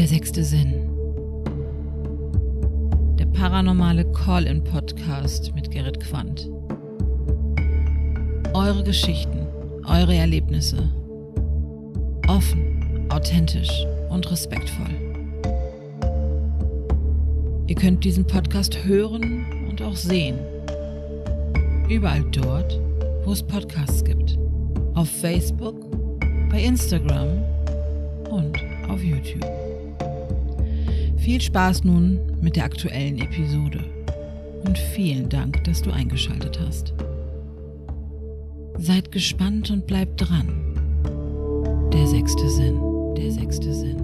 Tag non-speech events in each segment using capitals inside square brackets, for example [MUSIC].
Der sechste Sinn. Der paranormale Call-in-Podcast mit Gerrit Quandt. Eure Geschichten, eure Erlebnisse. Offen, authentisch und respektvoll. Ihr könnt diesen Podcast hören und auch sehen. Überall dort, wo es Podcasts gibt. Auf Facebook, bei Instagram und auf YouTube. Viel Spaß nun mit der aktuellen Episode und vielen Dank, dass du eingeschaltet hast. Seid gespannt und bleibt dran. Der sechste Sinn, der sechste Sinn.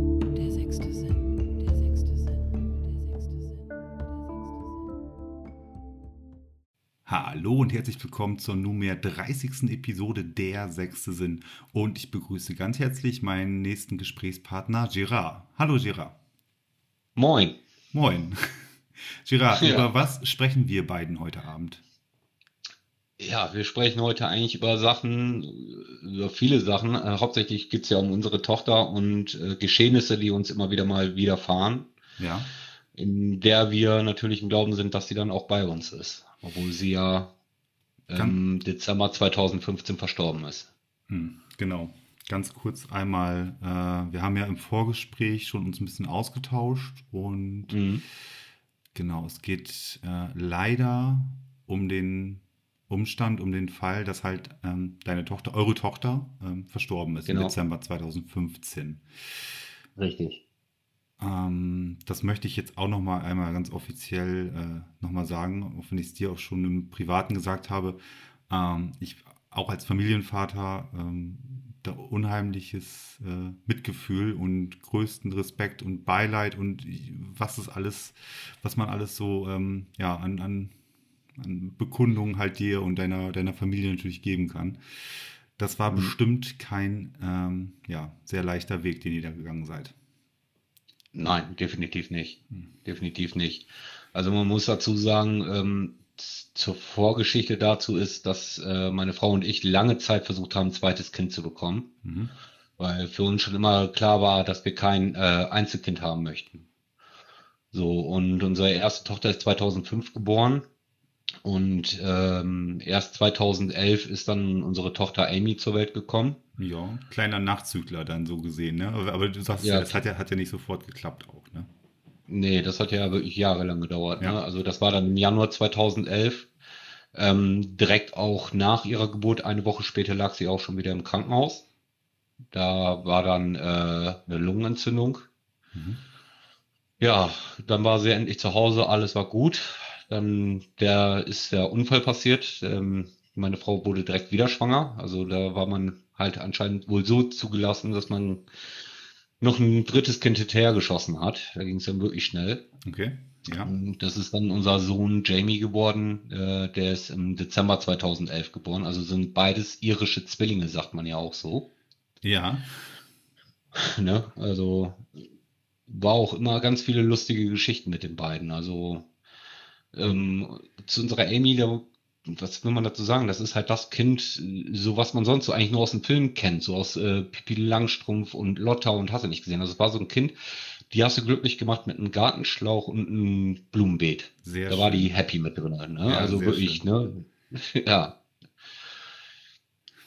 Hallo und herzlich willkommen zur nunmehr 30. Episode Der Sechste Sinn. Und ich begrüße ganz herzlich meinen nächsten Gesprächspartner Gerard. Hallo Gerard. Moin. Moin. [LAUGHS] Gerard, Ja. über was sprechen wir beiden heute Abend? Ja, wir sprechen heute eigentlich über Sachen, über viele Sachen. Äh, hauptsächlich geht's ja um unsere Tochter und äh, Geschehnisse, die uns immer wieder mal widerfahren, Ja, in der wir natürlich im Glauben sind, dass sie dann auch bei uns ist, obwohl sie ja im Dezember 2015 verstorben ist. hm, genau. Ganz kurz einmal, äh, wir haben ja im Vorgespräch schon uns ein bisschen ausgetauscht und Mhm. Genau, es geht äh, leider um den Umstand, um den Fall, dass halt ähm, deine Tochter, eure Tochter, ähm, verstorben ist im Genau. Dezember 2015. Richtig. Ähm, das möchte ich jetzt auch noch mal einmal ganz offiziell äh, noch mal sagen, auch wenn ich es dir auch schon im Privaten gesagt habe. Ähm, ich auch als Familienvater ähm, unheimliches äh, Mitgefühl und größten Respekt und Beileid und was es alles, was man alles so ähm, ja an, an, an Bekundungen halt dir und deiner deiner Familie natürlich geben kann. Das war Mhm. bestimmt kein ähm, ja sehr leichter Weg, den ihr da gegangen seid. Nein, definitiv nicht. Hm. Definitiv nicht. Also man muss dazu sagen, ähm, zur Vorgeschichte dazu ist, dass äh, meine Frau und ich lange Zeit versucht haben, ein zweites Kind zu bekommen. Mhm. weil für uns schon immer klar war, dass wir kein äh, Einzelkind haben möchten. So, und unsere erste Tochter ist 2005 geboren und ähm, erst 2011 ist dann unsere Tochter Amy zur Welt gekommen. Ja, kleiner Nachzügler dann so gesehen, ne? Aber, aber du sagst, Ja. es hat ja, hat ja nicht sofort geklappt auch? Nee, das hat ja wirklich jahrelang gedauert. Ja. Ne? Also das war dann im Januar 2011. Ähm, direkt auch nach ihrer Geburt, eine Woche später lag sie auch schon wieder im Krankenhaus. Da war dann äh, eine Lungenentzündung. Mhm. Ja, dann war sie endlich zu Hause, alles war gut. Dann der ist der Unfall passiert. Ähm, meine Frau wurde direkt wieder schwanger. Also da war man halt anscheinend wohl so zugelassen, dass man noch ein drittes Kind hinterhergeschossen hat. Da ging es dann wirklich schnell. Okay, ja. Und das ist dann unser Sohn Jamie geworden. Äh, der ist im Dezember 2011 geboren. Also sind beides irische Zwillinge, sagt man ja auch so. Ja, Ne? Also war auch immer ganz viele lustige Geschichten mit den beiden. Also ähm, zu unserer Amy, da, was will man dazu sagen? Das ist halt das Kind, so was man sonst so eigentlich nur aus dem Film kennt, so aus äh, Pippi Langstrumpf und Lotta und hast du nicht gesehen. Also es war so ein Kind, die hast du glücklich gemacht mit einem Gartenschlauch und einem Blumenbeet. sehr Da war schön. die happy mit drin, ne? Ja, Also wirklich, schön. ne? [LAUGHS] Ja.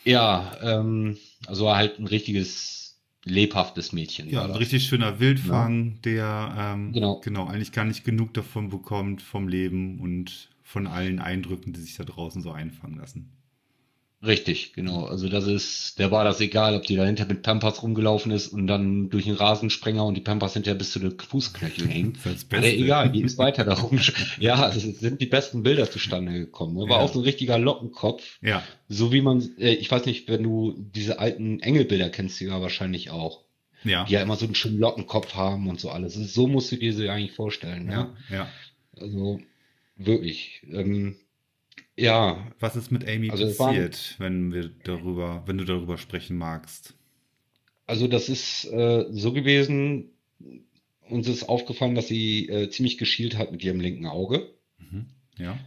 Ja, ähm, also halt ein richtiges lebhaftes Mädchen. Ja, war ein richtig schöner Wildfang, der ähm, Genau. genau eigentlich gar nicht genug davon bekommt vom Leben und von allen Eindrücken, die sich da draußen so einfangen lassen. Richtig, genau. Also das ist, der war das egal, ob die dahinter mit Pampers rumgelaufen ist und dann durch den Rasensprenger und die Pampers hinterher bis zu den Fußknöcheln hängen. [LAUGHS] Das ist das egal, die ist weiter darum. [LAUGHS] Ja, es sind die besten Bilder zustande gekommen. Ne? War Ja. auch so ein richtiger Lockenkopf. Ja, So wie man, äh, ich weiß nicht, wenn du diese alten Engelbilder kennst, die ja wahrscheinlich auch. ja, Die ja immer so einen schönen Lockenkopf haben und so alles. So musst du dir sie eigentlich vorstellen. ja, Ja. ja. Also wirklich. Ähm, ja, Was ist mit Amy Also passiert, wenn wir darüber, wenn du darüber sprechen magst? Also das ist äh, so gewesen, uns ist aufgefallen, dass sie äh, ziemlich geschielt hat mit ihrem linken Auge. Mhm. Ja,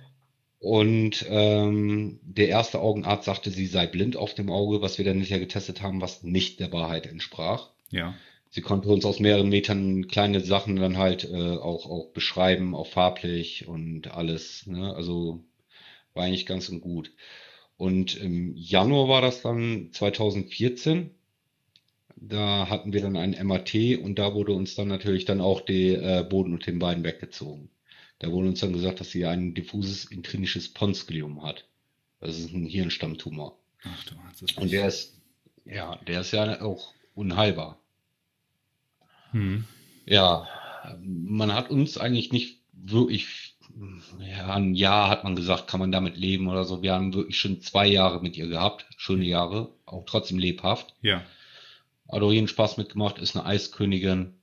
Und ähm, der erste Augenarzt sagte, sie sei blind auf dem Auge, was wir dann hinterher getestet haben, was nicht der Wahrheit entsprach. ja, sie konnte uns aus mehreren Metern kleine Sachen dann halt äh, auch, auch beschreiben, auch farblich und alles. Ne? Also war eigentlich ganz und gut. Und im Januar war das dann 2014. Da hatten wir dann ein MAT und da wurde uns dann natürlich dann auch die äh, Boden und den Beinen weggezogen. Da wurde uns dann gesagt, dass sie ein diffuses intrinisches Ponsgliom hat. Das ist ein Hirnstammtumor. Ach du es Und der ist, ja, der ist ja auch unheilbar. Hm. Ja, man hat uns eigentlich nicht wirklich, ja, ein Jahr hat man gesagt, kann man damit leben oder so. Wir haben wirklich schon zwei Jahre mit ihr gehabt, schöne Jahre, auch trotzdem lebhaft. Ja. Hat auch jeden Spaß mitgemacht, ist eine Eiskönigin.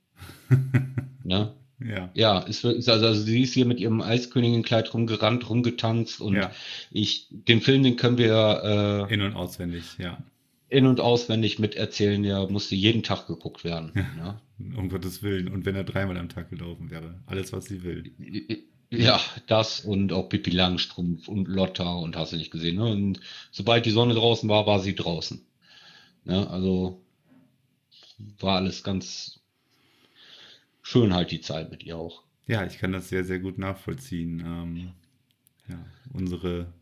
[LAUGHS] ne? Ja. Ja, ist, ist also, also sie ist hier mit ihrem Eiskönigin-Kleid rumgerannt, rumgetanzt und ja. ich, den Film, den können wir äh, in und auswendig, ja. In und auswendig miterzählen, der musste jeden Tag geguckt werden. Ja. Um Gottes Willen. Und wenn er dreimal am Tag gelaufen wäre. Alles, was sie will. Ja, das und auch Pippi Langstrumpf und Lotta und hast du nicht gesehen. Ne? Und sobald die Sonne draußen war, war sie draußen. Ja, also war alles ganz schön halt die Zeit mit ihr auch. Ja, ich kann das sehr, sehr gut nachvollziehen. Ähm, ja, unsere,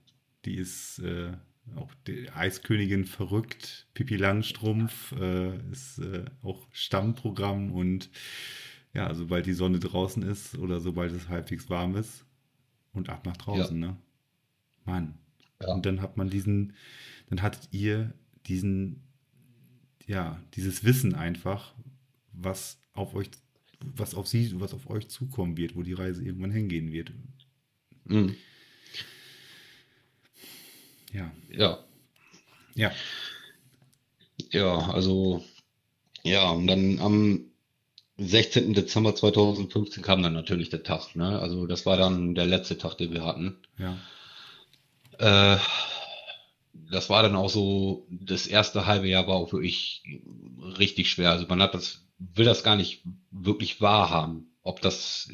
die ist äh, auch die Eiskönigin verrückt. Pippi Langstrumpf äh, ist äh, auch Stammprogramm und ja, sobald die Sonne draußen ist oder sobald es halbwegs warm ist und ab nach draußen, ja. ne? Mann. Ja. Und dann hat man diesen, dann hattet ihr diesen, ja, dieses Wissen einfach, was auf euch was auf sie, was auf euch zukommen wird, wo die Reise irgendwann hingehen wird. Mhm. Ja. Ja. Ja. Ja, also, ja, und dann am 16. Dezember 2015 kam dann natürlich der Tag, ne? Also das war dann der letzte Tag, den wir hatten. Ja. Äh, das war dann auch so, das erste halbe Jahr war auch wirklich richtig schwer. Also man hat das will das gar nicht wirklich wahrhaben, ob das,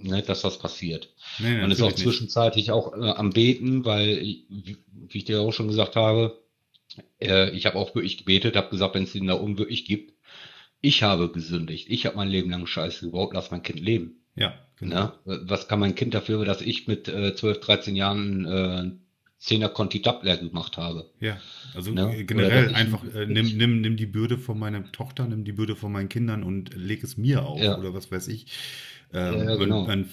ne, dass das passiert. Nee, Man ist auch zwischenzeitlich auch äh, am Beten, weil, wie, wie ich dir auch schon gesagt habe, äh, ich habe auch wirklich gebetet, habe gesagt, wenn es den da oben wirklich gibt, ich habe gesündigt, ich habe mein Leben lang Scheiße gebaut, lass mein Kind leben. Ja, genau. Ne? Was kann mein Kind dafür, dass ich mit äh, 12, 13 Jahren äh, Zehner Conti Doubler gemacht habe. Ja, also ne? generell einfach äh, nimm, nimm, nimm die Bürde von meiner Tochter, nimm die Bürde von meinen Kindern und leg es mir auf ja. oder was weiß ich. Ähm, ja, ja, genau. man,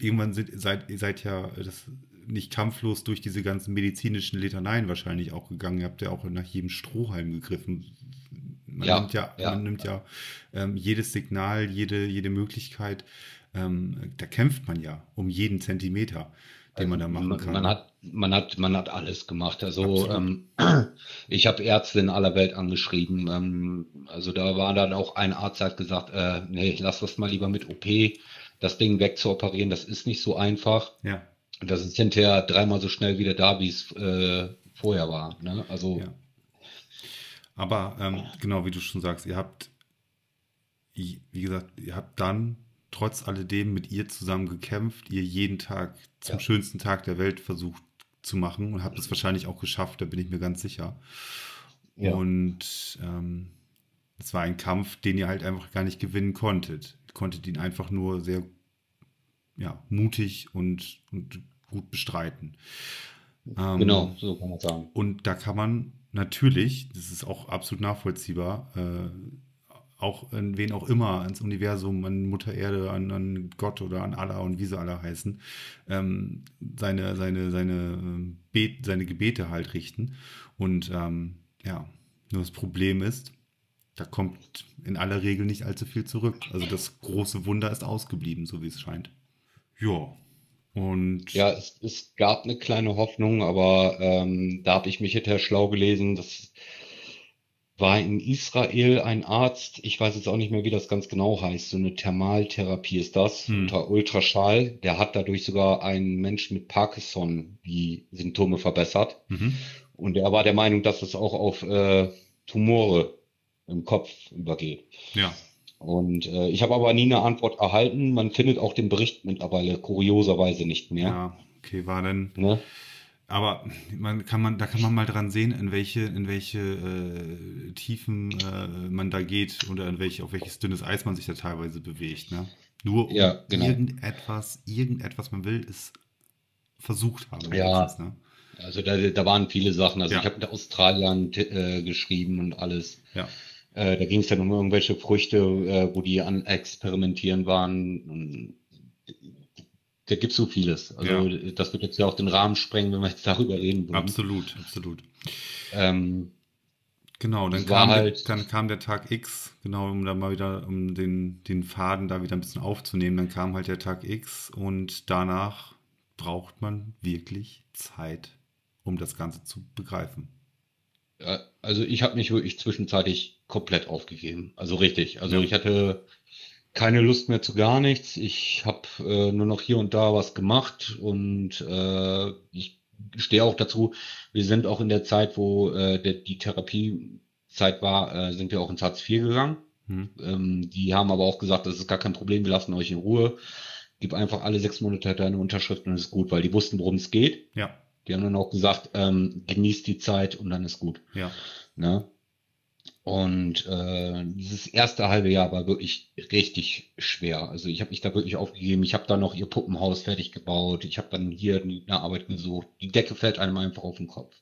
irgendwann sind, seid ihr seid ja das nicht kampflos durch diese ganzen medizinischen Litaneien wahrscheinlich auch gegangen. Ihr habt ja auch nach jedem Strohhalm gegriffen. Man ja, nimmt ja, man nimmt ja ähm, jedes Signal, jede, jede Möglichkeit. Ähm, da kämpft man ja um jeden Zentimeter den man da machen kann. Man hat, man hat, man hat alles gemacht. Also ähm, [CLEARS THROAT] ich habe Ärzte in aller Welt angeschrieben. Ähm, also da war dann auch ein Arzt hat gesagt, äh, nee, lass das mal lieber mit OP, das Ding wegzuoperieren. Das ist nicht so einfach. Ja. Das ist hinterher dreimal so schnell wieder da, wie es äh, vorher war. Ne? Also. Ja. Aber ähm, genau wie du schon sagst, ihr habt, wie gesagt, ihr habt dann trotz alledem mit ihr zusammen gekämpft, ihr jeden Tag zum ja. schönsten Tag der Welt versucht zu machen und habt es wahrscheinlich auch geschafft, da bin ich mir ganz sicher. Ja. Und ähm, es war ein Kampf, den ihr halt einfach gar nicht gewinnen konntet. Ihr konntet ihn einfach nur sehr ja, mutig und, und gut bestreiten. Ähm, genau, so kann man sagen. Und da kann man natürlich, das ist auch absolut nachvollziehbar, äh, auch an wen auch immer, ans Universum, an Mutter Erde, an, an Gott oder an Allah und wie sie alle heißen, ähm, seine, seine, seine, ähm, Bet, seine Gebete halt richten. Und ähm, ja, nur das Problem ist, da kommt in aller Regel nicht allzu viel zurück. Also das große Wunder ist ausgeblieben, so wie es scheint. Ja. Und ja, es, es gab eine kleine Hoffnung, aber ähm, da habe ich mich hinterher schlau gelesen, dass war in Israel ein Arzt, ich weiß jetzt auch nicht mehr, wie das ganz genau heißt, so eine Thermaltherapie ist das, hm. unter Ultraschall. Der hat dadurch sogar einen Menschen mit Parkinson die Symptome verbessert. Mhm. Und er war der Meinung, dass es auch auf äh, Tumore im Kopf übergeht. Ja. Und äh, ich habe aber nie eine Antwort erhalten. Man findet auch den Bericht mittlerweile kurioserweise nicht mehr. Ja, okay, war denn. Ne? Aber man kann man, da kann man mal dran sehen, in welche, in welche äh, Tiefen äh, man da geht oder in welche, auf welches dünnes Eis man sich da teilweise bewegt. Ne? Nur um Ja, genau. irgendetwas, irgendetwas man will, es versucht haben. Ja. Ne? Also da, da waren viele Sachen. Also Ja. ich habe mit Australien äh, geschrieben und alles. Ja. Äh, da ging es dann um irgendwelche Früchte, äh, wo die an Experimentieren waren. Und da gibt es so vieles. Also das wird jetzt ja auch den Rahmen sprengen, wenn wir jetzt darüber reden würden. Absolut, absolut. Ähm, Genau, dann kam, der, halt- dann kam der Tag X, genau, um da mal wieder, um den, den Faden da wieder ein bisschen aufzunehmen. Dann kam halt der Tag X und danach braucht man wirklich Zeit, um das Ganze zu begreifen. Ja, Also ich habe mich wirklich zwischenzeitlich komplett aufgegeben. Also richtig. Also Ja. ich hatte keine Lust mehr zu gar nichts. Ich habe äh, nur noch hier und da was gemacht und äh, ich stehe auch dazu, wir sind auch in der Zeit, wo äh, der, die Therapiezeit war, äh, sind wir auch ins Hartz IV gegangen. Hm? Ähm, die haben aber auch gesagt, das ist gar kein Problem, wir lassen euch in Ruhe. Gib einfach alle sechs Monate deine Unterschrift und es ist gut, weil die wussten, worum es geht. Ja, Die haben dann auch gesagt, ähm, genießt die Zeit und dann ist gut. ja, Ne? Und äh, dieses erste halbe Jahr war wirklich richtig schwer. Also ich habe mich da wirklich aufgegeben. Ich habe da noch ihr Puppenhaus fertig gebaut. Ich habe dann hier eine Arbeit gesucht. Die Decke fällt einem einfach auf den Kopf.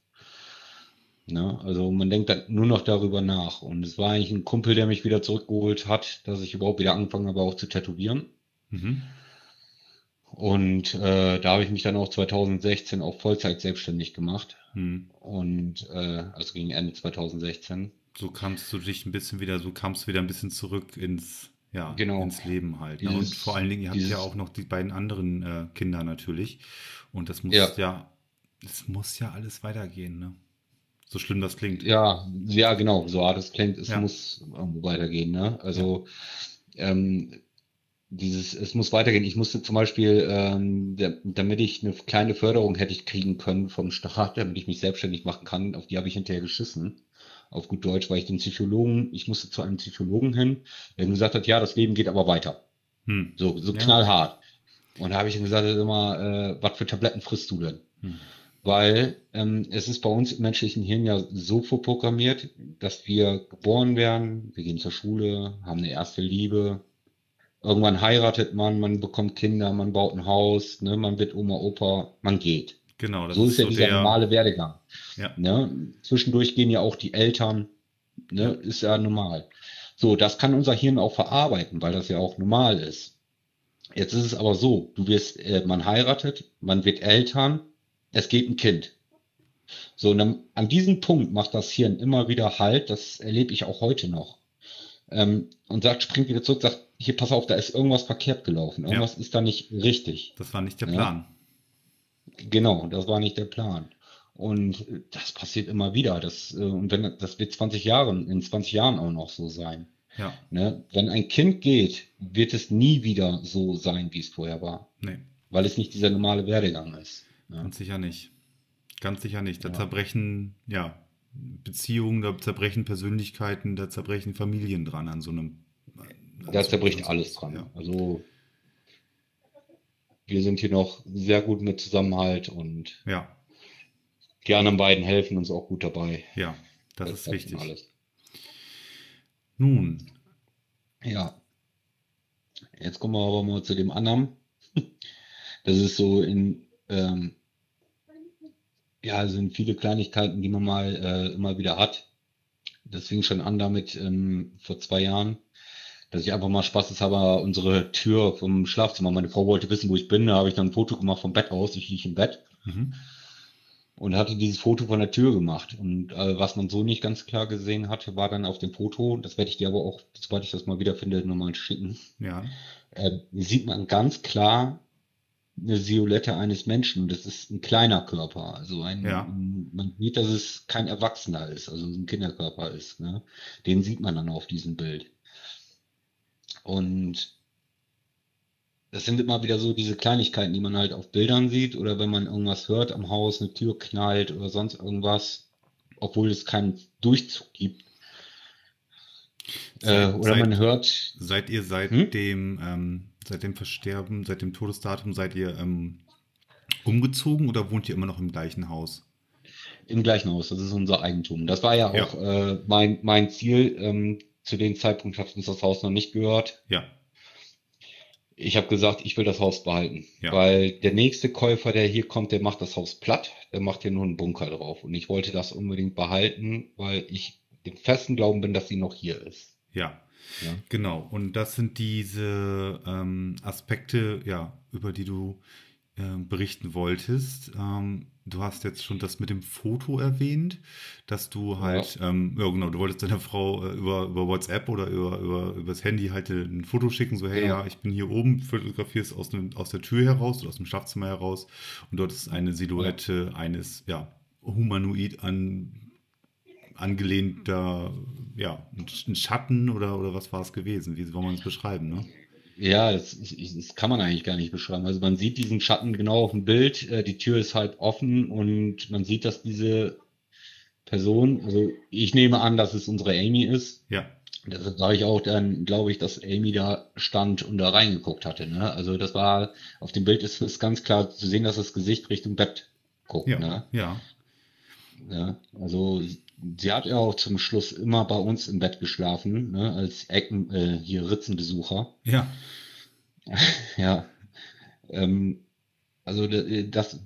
Ne? Also man denkt dann nur noch darüber nach. Und es war eigentlich ein Kumpel, der mich wieder zurückgeholt hat, dass ich überhaupt wieder angefangen habe, auch zu tätowieren. mhm. Und äh, da habe ich mich dann auch 2016 auf Vollzeit selbstständig gemacht. Hm. Und äh, also gegen Ende 2016. So kamst du dich ein bisschen wieder, so kamst du wieder ein bisschen zurück ins, ja, Genau. ins Leben halt. Ne? Und Dieses- vor allen Dingen, ihr habt dieses- ja auch noch die beiden anderen äh, Kinder natürlich. Und das muss Ja. ja, es muss ja alles weitergehen, ne? So schlimm das klingt. Ja, ja, genau, so hart es klingt, es Ja. muss irgendwo weitergehen, ne? Also ähm, dieses, es muss weitergehen. Ich musste zum Beispiel, ähm, damit ich eine kleine Förderung hätte ich kriegen können vom Staat, damit ich mich selbstständig machen kann, auf die habe ich hinterher geschissen. Auf gut Deutsch, weil ich den Psychologen, ich musste zu einem Psychologen hin, der gesagt hat, ja, das Leben geht aber weiter. Hm. So, so Ja. knallhart. Und da habe ich ihm gesagt, immer, äh, was für Tabletten frisst du denn? Hm. Weil ähm, es ist bei uns im menschlichen Hirn ja so vorprogrammiert, dass wir geboren werden, wir gehen zur Schule, haben eine erste Liebe, irgendwann heiratet man, man bekommt Kinder, man baut ein Haus, ne, man wird Oma, Opa, man geht. Genau, das so ist ist ja so dieser der, normale Werdegang. Ja. Ne? Zwischendurch gehen ja auch die Eltern, ne? ist ja normal. So, das kann unser Hirn auch verarbeiten, weil das ja auch normal ist. Jetzt ist es aber so, du wirst, äh, man heiratet, man wird Eltern, es geht ein Kind. So, und dann, an diesem Punkt macht das Hirn immer wieder Halt, das erlebe ich auch heute noch. Ähm, und sagt, springt wieder zurück, sagt, hier, pass auf, da ist irgendwas verkehrt gelaufen, irgendwas ist da nicht richtig. das war nicht der Ja. Genau, das war nicht der Plan. Und äh, das passiert immer wieder. Das, äh, und wenn das wird 20 Jahren, in 20 Jahren auch noch so sein. Ja, Ne? Wenn ein Kind geht, wird es nie wieder so sein, wie es vorher war, nee, weil es nicht dieser normale Werdegang ist. Ne? ganz sicher nicht. Ganz sicher nicht. Da Ja. zerbrechen, ja, Beziehungen, da zerbrechen Persönlichkeiten, da zerbrechen Familien dran an so einem. an Da so- zerbricht alles dran. Ja. Also wir sind hier noch sehr gut mit Zusammenhalt und ja, die anderen beiden helfen uns auch gut dabei. ja, das ist klappt wichtig. Alles. Nun, Ja. Jetzt kommen wir aber mal zu dem anderen. Das ist so in, ähm, ja, sind viele Kleinigkeiten, die man mal äh, immer wieder hat. Das fing schon an damit ähm, vor zwei Jahren, dass ich einfach mal spaßeshalber unsere Tür vom Schlafzimmer, meine Frau wollte wissen, wo ich bin, da habe ich dann ein Foto gemacht vom Bett aus, ich liege im Bett mhm. und hatte dieses Foto von der Tür gemacht. Und äh, was man so nicht ganz klar gesehen hatte, war dann auf dem Foto, das werde ich dir aber auch, sobald ich das mal wiederfinde, nochmal schicken, ja, äh, sieht man ganz klar eine Silhouette eines Menschen. Und das ist ein kleiner Körper. Also ein, Ja. ein, man sieht, dass es kein Erwachsener ist, also ein Kinderkörper ist. Ne? Den sieht man dann auf diesem Bild. Und das sind immer wieder so diese Kleinigkeiten, die man halt auf Bildern sieht oder wenn man irgendwas hört am Haus, eine Tür knallt oder sonst irgendwas, obwohl es keinen Durchzug gibt. Äh, Seit- oder seit- man hört, Seid ihr seit Hm? dem, ähm, seit dem Versterben, seit dem Todesdatum, seid ihr ähm, umgezogen oder wohnt ihr immer noch im gleichen Haus? Im gleichen Haus, das ist unser Eigentum. Das war ja auch ja. Äh, mein, mein Ziel. Ähm, zu dem Zeitpunkt hat uns das Haus noch nicht gehört. Ja. Ich habe gesagt, ich will das Haus behalten, ja. weil der nächste Käufer, der hier kommt, der macht das Haus platt, der macht hier nur einen Bunker drauf. Und ich wollte das unbedingt behalten, weil ich im festen Glauben bin, dass sie noch hier ist. Ja, ja. genau. Und das sind diese ähm, Aspekte, ja, über die du äh, berichten wolltest. Ähm, du hast jetzt schon das mit dem Foto erwähnt, dass du halt, ja, ähm, ja genau, du wolltest deiner Frau äh, über, über WhatsApp oder über, über, über das Handy halt ein Foto schicken, so, hey, ja, ja ich bin hier oben, fotografierst aus, ne, aus der Tür heraus oder aus dem Schlafzimmer heraus und dort ist eine Silhouette ja. eines, ja, humanoid an angelehnter, ja, ein Schatten oder, oder was war es gewesen? Wie soll man es beschreiben, ne? Ja, das, das, kann man eigentlich gar nicht beschreiben. Also man sieht diesen Schatten genau auf dem Bild, äh, die Tür ist halb offen und man sieht, dass diese Person, also ich nehme an, dass es unsere Amy ist. Ja. Deshalb sage ich auch, dann glaube ich, dass Amy da stand und da reingeguckt hatte. Ne? Also das war, auf dem Bild ist, ist ganz klar zu sehen, dass das Gesicht Richtung Bett guckt. Ja, ne? ja. Ja, also sie hat ja auch zum Schluss immer bei uns im Bett geschlafen, ne, als Ecken, äh, hier Ritzenbesucher. Ja. [LAUGHS] ja. Ähm, also das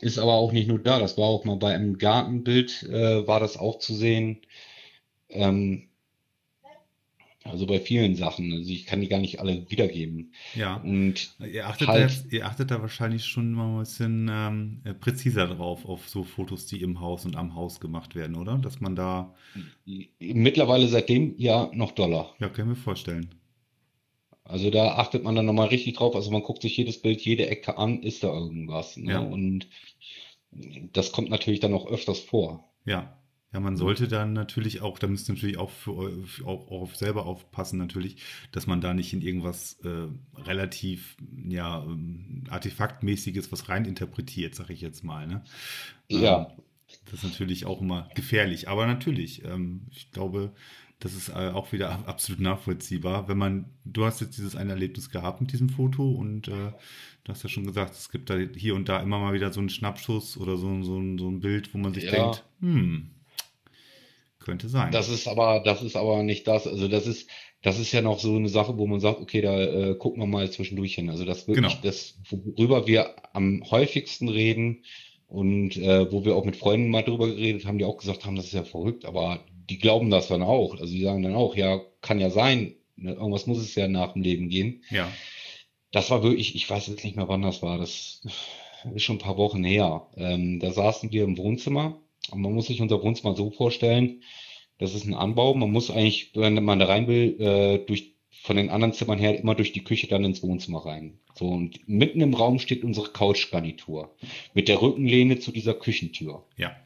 ist aber auch nicht nur da, das war auch mal bei einem Gartenbild, äh, war das auch zu sehen. Ähm, also bei vielen Sachen. Also ich kann die gar nicht alle wiedergeben. Ja. Und ihr achtet, halt, da, ihr achtet da wahrscheinlich schon mal ein bisschen ähm, äh, präziser drauf, auf so Fotos, die im Haus und am Haus gemacht werden, oder? Dass man da. Mittlerweile seitdem ja noch Dollar. Ja, können wir vorstellen. Also da achtet man dann nochmal richtig drauf. Also man guckt sich jedes Bild, jede Ecke an, ist da irgendwas. Ne? Ja. Und das kommt natürlich dann auch öfters vor. Ja. Ja, man sollte dann natürlich auch, da müsst ihr natürlich auch, für, auch, auch auf selber aufpassen natürlich, dass man da nicht in irgendwas äh, relativ ja ähm, artefaktmäßiges was reininterpretiert, sag ich jetzt mal. Ne? Ja. Ähm, das ist natürlich auch immer gefährlich. Aber natürlich, ähm, ich glaube, das ist äh, auch wieder [LAUGHS] absolut nachvollziehbar. Wenn man, du hast jetzt dieses eine Erlebnis gehabt mit diesem Foto und äh, du hast ja schon gesagt, es gibt da hier und da immer mal wieder so einen Schnappschuss oder so, so, so ein Bild, wo man sich ja. denkt, hm, könnte sein. Das ist aber, das ist aber nicht das. Also das ist, das ist ja noch so eine Sache, wo man sagt, okay, da äh, gucken wir mal zwischendurch hin. Also das wirklich, genau. das, worüber wir am häufigsten reden und äh, wo wir auch mit Freunden mal drüber geredet haben, die auch gesagt haben, das ist ja verrückt, aber die glauben das dann auch. Also die sagen dann auch, ja, kann ja sein, ne, irgendwas muss es ja nach dem Leben gehen. Ja. Das war wirklich, ich weiß jetzt nicht mehr, wann das war. Das ist schon ein paar Wochen her. Ähm, da saßen wir im Wohnzimmer und man muss sich unser Wohnzimmer so vorstellen, das ist ein Anbau. Man muss eigentlich, wenn man da rein will, äh, durch, von den anderen Zimmern her immer durch die Küche dann ins Wohnzimmer rein. So, und mitten im Raum steht unsere Couchgarnitur mit der Rückenlehne zu dieser Küchentür. Ja.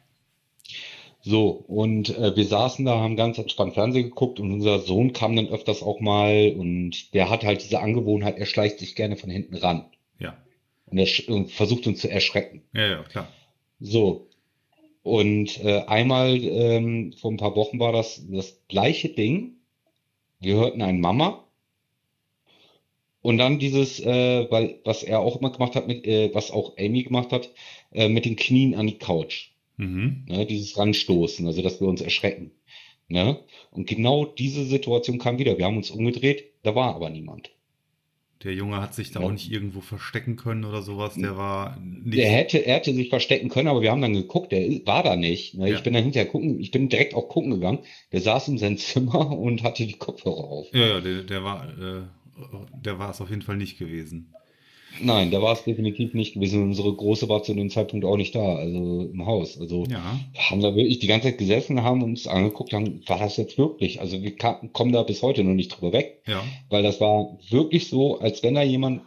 So, und äh, wir saßen da, haben ganz entspannt Fernsehen geguckt und unser Sohn kam dann öfters auch mal und der hat halt diese Angewohnheit, er schleicht sich gerne von hinten ran. Ja. Und er und versucht uns zu erschrecken. Ja, ja, klar. So, und äh, einmal ähm, vor ein paar Wochen war das das gleiche Ding. Wir hörten ein Mama. Und dann dieses, äh, weil was er auch immer gemacht hat, mit, äh, was auch Amy gemacht hat, äh, mit den Knien an die Couch. Mhm. Ne, dieses Ranstoßen, also dass wir uns erschrecken. Ne? Und genau diese Situation kam wieder. Wir haben uns umgedreht, da war aber niemand. Der Junge hat sich da ja. auch nicht irgendwo verstecken können oder sowas. Der war nicht. Der hätte, er hätte sich verstecken können, aber wir haben dann geguckt, der war da nicht. Ne? Ja. Ich bin dann hinterher gucken, ich bin direkt auch gucken gegangen. Der saß in seinem Zimmer [LAUGHS] und hatte die Kopfhörer auf. Ja, ja, der, der war, äh, der war es auf jeden Fall nicht gewesen. Nein, da war es definitiv nicht gewesen. Unsere Große war zu dem Zeitpunkt auch nicht da, also im Haus. Also ja. haben da wirklich die ganze Zeit gesessen, haben uns angeguckt, haben, war das jetzt wirklich? Also wir kommen da bis heute noch nicht drüber weg. Ja. Weil das war wirklich so, als wenn da jemand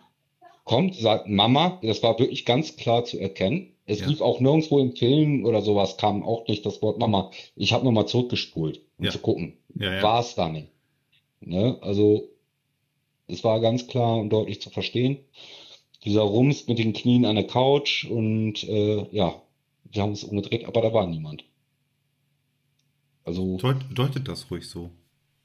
kommt, sagt Mama, das war wirklich ganz klar zu erkennen. Es ja. lief auch nirgendwo im Film oder sowas, kam auch nicht das Wort Mama. Ich habe nochmal zurückgespult, um ja. zu gucken. Ja, war es da nicht. Ne? Also es war ganz klar und deutlich zu verstehen dieser Rums mit den Knien an der Couch und äh, ja, wir haben uns umgedreht, aber da war niemand. Also. Deut, deutet das ruhig so.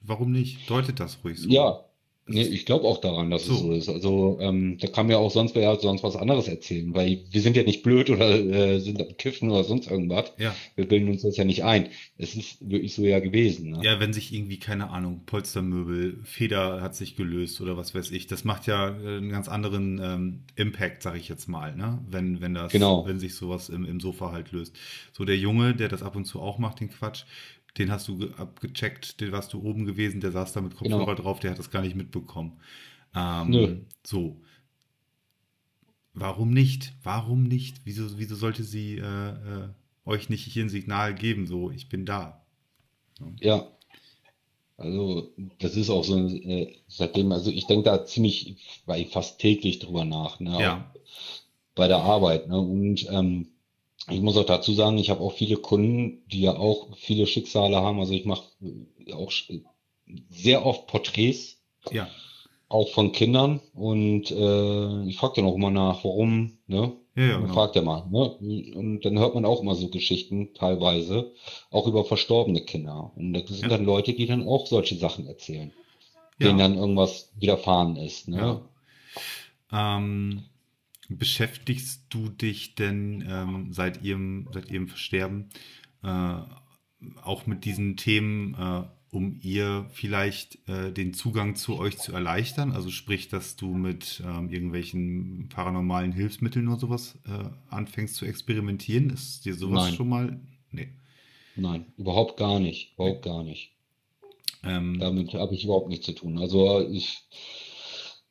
Warum nicht? Deutet das ruhig so. Ja, Nee, ich glaube auch daran, dass So. es so ist. Also ähm, da kann mir auch sonst wer sonst was anderes erzählen, weil wir sind ja nicht blöd oder äh, sind am Kiffen oder sonst irgendwas. Ja. Wir bilden uns das ja nicht ein. Es ist wirklich so ja gewesen. Ne? Ja, wenn sich irgendwie, keine Ahnung, Polstermöbel, Feder hat sich gelöst oder was weiß ich, das macht ja äh, einen ganz anderen ähm, Impact, sag ich jetzt mal, ne? Wenn, wenn das, Genau. wenn sich sowas im, im Sofa halt löst. So der Junge, der das ab und zu auch macht, den Quatsch, den hast du ge- abgecheckt, den warst du oben gewesen, der saß da mit Kopfhörer Genau. drauf, der hat das gar nicht mitbekommen. Ähm, Nö. So. Warum nicht? Warum nicht? Wieso, wieso sollte sie äh, äh, euch nicht hier ein Signal geben, so, ich bin da? Ja. Also das ist auch so, äh, seitdem, also ich denke da ziemlich, weil fast täglich drüber nach, ne? Ja. Auch bei der Arbeit, ne? Und ähm, ich muss auch dazu sagen, ich habe auch viele Kunden, die ja auch viele Schicksale haben. Also ich mache äh, auch sch- sehr oft Porträts, Ja. auch von Kindern. Und äh, ich frage dann auch immer nach, warum, ne? Ja, ja, genau. fragt ja mal, ne? Und dann hört man auch immer so Geschichten, teilweise, auch über verstorbene Kinder. Und das sind Ja. dann Leute, die dann auch solche Sachen erzählen, Ja. denen dann irgendwas widerfahren ist, ne? Ja. Ähm, beschäftigst du dich denn ähm, seit ihrem, seit ihrem Versterben äh, auch mit diesen Themen, äh, um ihr vielleicht äh, den Zugang zu euch zu erleichtern? Also sprich, dass du mit ähm, irgendwelchen paranormalen Hilfsmitteln oder sowas äh, anfängst zu experimentieren? Ist dir sowas Nein. schon mal? Nee. Nein, überhaupt gar nicht, überhaupt gar nicht. Ähm, Damit habe ich überhaupt nichts zu tun. Also ich,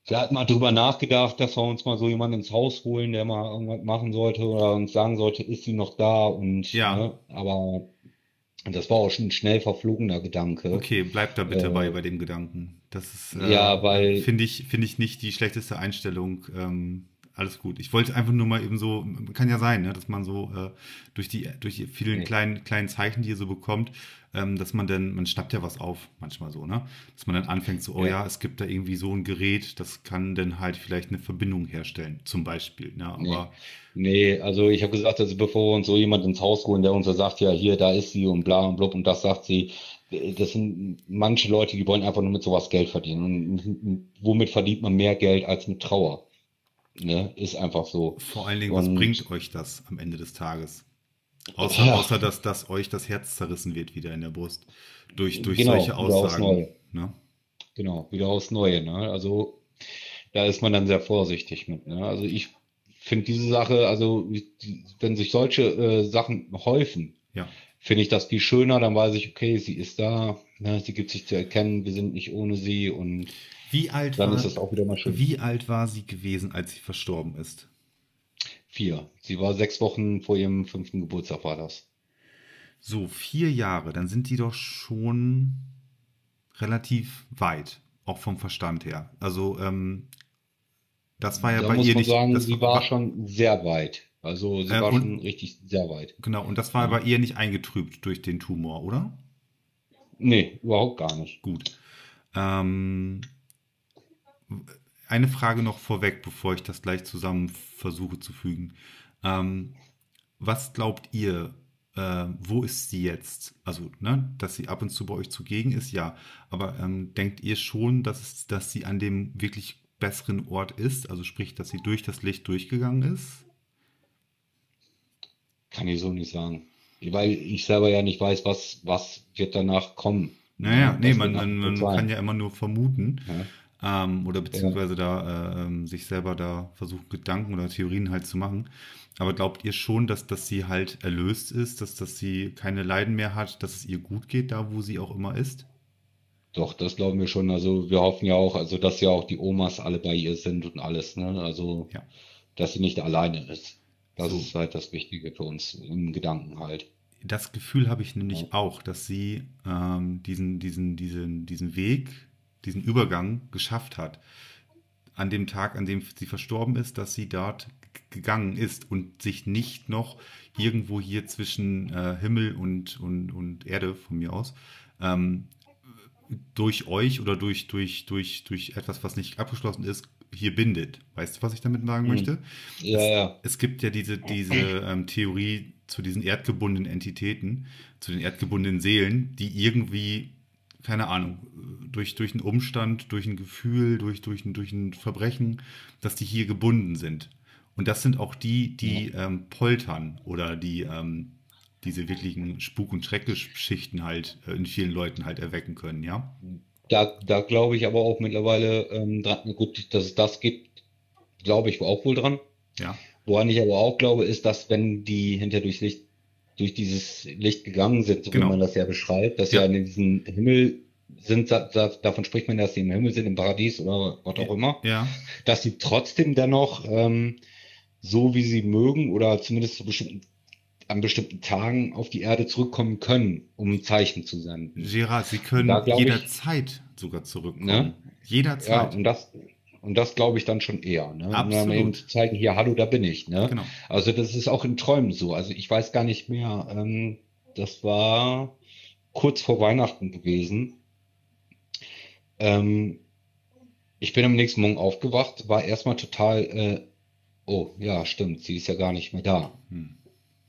wir hatten mal drüber nachgedacht, dass wir uns mal so jemanden ins Haus holen, der mal irgendwas machen sollte oder uns sagen sollte, ist sie noch da und Ja. ne, aber das war auch schon ein schnell verflogener Gedanke. Okay, bleib da bitte Äh, bei, bei dem Gedanken. Das ist, äh, Ja, weil- finde ich, finde ich nicht die schlechteste Einstellung. Ähm, alles gut. Ich wollte einfach nur mal eben so, kann ja sein, ne, dass man so äh, durch die, durch die vielen Nee. kleinen, kleinen Zeichen, die ihr so bekommt, ähm, dass man dann, man schnappt ja was auf, manchmal so, ne? Dass man dann anfängt so, oh ja. Ja. es gibt da irgendwie so ein Gerät, das kann dann halt vielleicht eine Verbindung herstellen, zum Beispiel, ne? Aber Nee, also ich habe gesagt, also bevor wir uns so jemand ins Haus holen, der uns so sagt, ja, hier, da ist sie und bla und blub und das sagt sie, das sind manche Leute, die wollen einfach nur mit sowas Geld verdienen. Und womit verdient man mehr Geld als mit Trauer? Ne? Ist einfach so. vor allen Dingen, was Und- bringt euch das am Ende des Tages? Außer, Ja. außer dass, dass euch das Herz zerrissen wird wieder in der Brust. Durch, durch Genau, solche wieder aufs Aussagen. Neue. Ne? Genau, wieder aufs Neue, ne? Also da ist man dann sehr vorsichtig mit, ne? Also ich finde diese Sache, also wenn sich solche äh, Sachen häufen, Ja. finde ich das viel schöner, dann weiß ich, okay, sie ist da, ne? Sie gibt sich zu erkennen, wir sind nicht ohne sie und Wie alt dann war, ist das auch wieder mal schön. wie alt war sie gewesen, als sie verstorben ist? Vier. Sie war sechs Wochen vor ihrem fünften Geburtstag, war das. So, vier Jahre, dann sind die doch schon relativ weit, auch vom Verstand her. Also, ähm, das war ja Da bei muss ihr man nicht. sagen, sie war schon sehr weit. Also sie Äh, war und- schon richtig sehr weit. Genau, und das war Ja. bei ihr nicht eingetrübt durch den Tumor, oder? Nee, überhaupt gar nicht. Gut. Ähm, eine Frage noch vorweg, bevor ich das gleich zusammen versuche zu fügen. Ähm, was glaubt ihr, äh, wo ist sie jetzt? Also, ne, dass sie ab und zu bei euch zugegen ist, ja. Aber ähm, denkt ihr schon, dass, es, dass sie an dem wirklich besseren Ort ist? Also sprich, dass sie durch das Licht durchgegangen ist? Kann ich so nicht sagen. Weil ich selber ja nicht weiß, was, was wird danach kommen. Naja, Ja, nee, man, man, man kann ja immer nur vermuten. Ja. Ähm, oder beziehungsweise da äh, ähm, sich selber da versuchen, Gedanken oder Theorien halt zu machen. Aber glaubt ihr schon, dass, dass sie halt erlöst ist, dass, dass sie keine Leiden mehr hat, dass es ihr gut geht, da wo sie auch immer ist? Doch, das glauben wir schon. Also wir hoffen ja auch, also dass ja auch die Omas alle bei ihr sind und alles, ne? Also, Ja. dass sie nicht alleine ist. Das So. ist halt das Wichtige für uns im Gedanken halt. Das Gefühl habe ich nämlich Ja. auch, dass sie ähm, diesen, diesen, diesen, diesen Weg, diesen Übergang geschafft hat. An dem Tag, an dem sie verstorben ist, dass sie dort gegangen ist und sich nicht noch irgendwo hier zwischen äh, Himmel und, und, und Erde von mir aus ähm, durch euch oder durch, durch, durch, durch etwas, was nicht abgeschlossen ist, hier bindet. Weißt du, was ich damit sagen Mhm. möchte? Ja, ja. Es gibt ja diese, diese ähm, Theorie zu diesen erdgebundenen Entitäten, zu den erdgebundenen Seelen, die irgendwie keine Ahnung, durch, durch einen Umstand, durch ein Gefühl, durch, durch, ein, durch ein Verbrechen, dass die hier gebunden sind. Und das sind auch die, die ähm, poltern oder die ähm, diese wirklichen Spuk- und Schreckgeschichten halt äh, in vielen Leuten halt erwecken können, ja? Da, da glaube ich aber auch mittlerweile ähm, dran, gut, dass es das gibt, glaube ich auch wohl dran. Ja. Woran ich aber auch glaube, ist, dass wenn die hinter durchs Licht, durch dieses Licht gegangen sind, so genau. wie man das ja beschreibt, dass ja, ja in diesem Himmel sind, davon spricht man, dass sie im Himmel sind, im Paradies oder was auch immer, ja. dass sie trotzdem dennoch ähm, so wie sie mögen oder zumindest zu bestimmten an bestimmten Tagen auf die Erde zurückkommen können, um ein Zeichen zu senden. Gerard, sie können jederzeit sogar zurückkommen. Ne? Jederzeit. Ja, und das, und das glaube ich dann schon eher. Ne? Absolut. Um eben zu zeigen, hier, hallo, da bin ich. Ne? Genau. Also das ist auch in Träumen so. Also ich weiß gar nicht mehr, ähm, das war kurz vor Weihnachten gewesen. Ähm, ich bin am nächsten Morgen aufgewacht, war erstmal total, äh, oh ja, stimmt, sie ist ja gar nicht mehr da. Hm.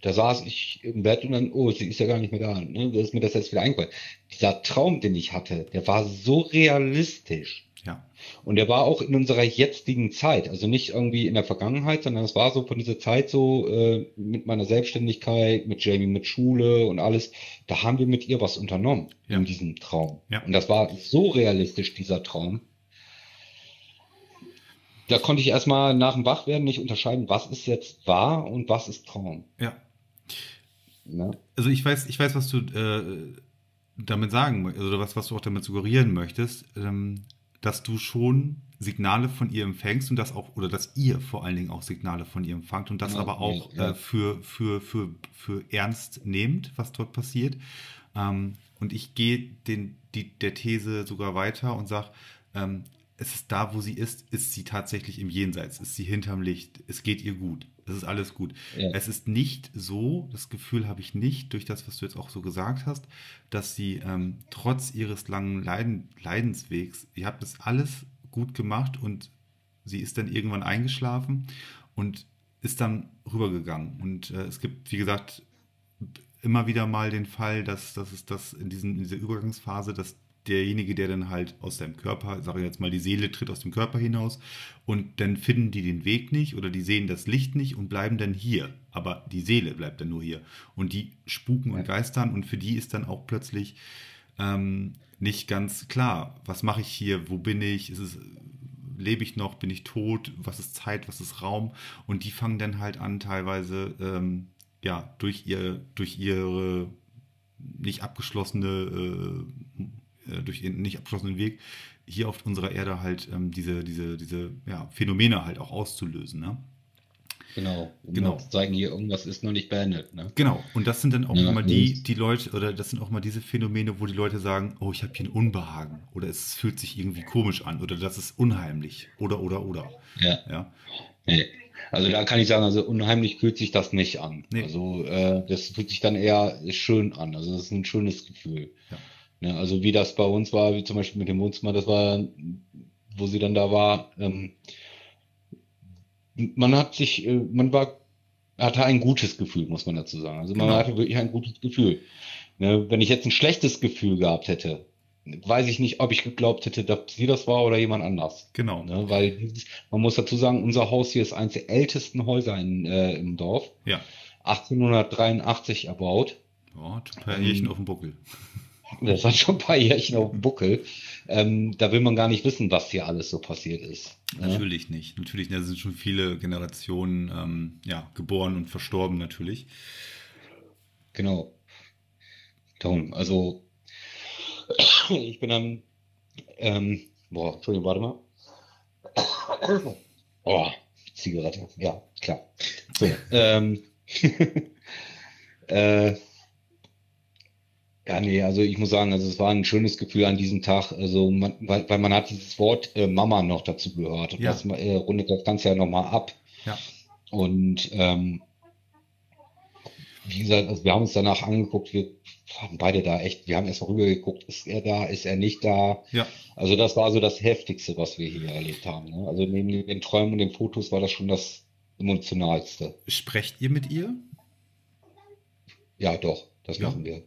Da saß ich im Bett und dann, oh, sie ist ja gar nicht mehr da. Ne? Da ist mir das jetzt wieder eingefallen. Dieser Traum, den ich hatte, der war so realistisch. Ja. Und der war auch in unserer jetzigen Zeit, also nicht irgendwie in der Vergangenheit, sondern es war so von dieser Zeit so äh, mit meiner Selbstständigkeit, mit Jamie, mit Schule und alles. Da haben wir mit ihr was unternommen ja. in diesem Traum. Ja. Und das war so realistisch, dieser Traum. Da konnte ich erstmal nach dem Wachwerden nicht unterscheiden, was ist jetzt wahr und was ist Traum. Ja. Ja. Also ich weiß, ich weiß, was du äh, damit sagen, oder was, was du auch damit suggerieren möchtest, ähm, dass du schon Signale von ihr empfängst und das auch, oder dass ihr vor allen Dingen auch Signale von ihr empfangt und das ja, aber auch ja. äh, für, für, für, für ernst nehmt, was dort passiert. Ähm, und ich gehe den, die, der These sogar weiter und sage, ähm, es ist da, wo sie ist, ist sie tatsächlich im Jenseits, ist sie hinterm Licht, es geht ihr gut. Es ist alles gut. Ja. Es ist nicht so, das Gefühl habe ich nicht, durch das, was du jetzt auch so gesagt hast, dass sie ähm, trotz ihres langen Leiden, Leidenswegs, ihr habt das alles gut gemacht und sie ist dann irgendwann eingeschlafen und ist dann rübergegangen. Und äh, es gibt, wie gesagt, immer wieder mal den Fall, dass, dass es das in, diesen, in dieser Übergangsphase, dass derjenige, der dann halt aus seinem Körper, sage ich jetzt mal, die Seele tritt aus dem Körper hinaus und dann finden die den Weg nicht oder die sehen das Licht nicht und bleiben dann hier. Aber die Seele bleibt dann nur hier. Und die spuken und geistern und für die ist dann auch plötzlich ähm, nicht ganz klar, was mache ich hier, wo bin ich, ist es, lebe ich noch, bin ich tot, was ist Zeit, was ist Raum und die fangen dann halt an teilweise ähm, ja durch ihr durch ihre nicht abgeschlossene äh, äh, durch ihren nicht abgeschlossenen Weg hier auf unserer Erde halt ähm, diese, diese, diese ja, Phänomene halt auch auszulösen. Ne? Genau, um genau. zu zeigen, hier irgendwas ist noch nicht beendet. Ne? Genau, und das sind dann auch ja, immer die, die Leute, oder das sind auch mal diese Phänomene, wo die Leute sagen, oh, ich habe hier ein Unbehagen oder es fühlt sich irgendwie komisch an oder das ist unheimlich oder oder oder. Ja. ja. Nee. Also da kann ich sagen, also unheimlich fühlt sich das nicht an. Nee. Also äh, das fühlt sich dann eher schön an. Also das ist ein schönes Gefühl. Ja. Ja, also wie das bei uns war, wie zum Beispiel mit dem Wohnzimmer, das war, wo sie dann da war, ähm, man hat sich, äh, man war, hatte ein gutes Gefühl, muss man dazu sagen. Also man genau. hatte wirklich ein gutes Gefühl. Ne, wenn ich jetzt ein schlechtes Gefühl gehabt hätte, weiß ich nicht, ob ich geglaubt hätte, dass sie das war oder jemand anders. Genau. Ne, weil man muss dazu sagen, unser Haus hier ist eines der ältesten Häuser in, äh, im Dorf. Ja. 1883 erbaut. Ja, ein paar Jährchen ähm, auf dem Buckel. [LAUGHS] Das hat schon ein paar Jährchen auf dem Buckel. Ähm, da will man gar nicht wissen, was hier alles so passiert ist. Ne? Natürlich nicht. Natürlich, da sind schon viele Generationen ähm, ja, geboren und verstorben natürlich. Genau. Darum, also [COUGHS] ich bin dann, ähm, boah, Entschuldigung, warte mal. [COUGHS] Oh, Zigarette, ja, klar. So, [LAUGHS] ähm, [LAUGHS] äh, ja, nee, also ich muss sagen, also es war ein schönes Gefühl an diesem Tag, also man, weil, weil man hat dieses Wort äh, Mama noch dazu gehört. Ja. Das äh, rundet das Ganze ja nochmal ab. Ja. Und ähm, wie gesagt, also wir haben uns danach angeguckt, wir haben beide da echt, wir haben erst mal rübergeguckt, ist er da, ist er nicht da? Ja. Also das war so das Heftigste, was wir hier erlebt haben. Ne? Also neben den Träumen und den Fotos war das schon das emotionalste. Sprecht ihr mit ihr? Ja, doch, das ja. machen wir.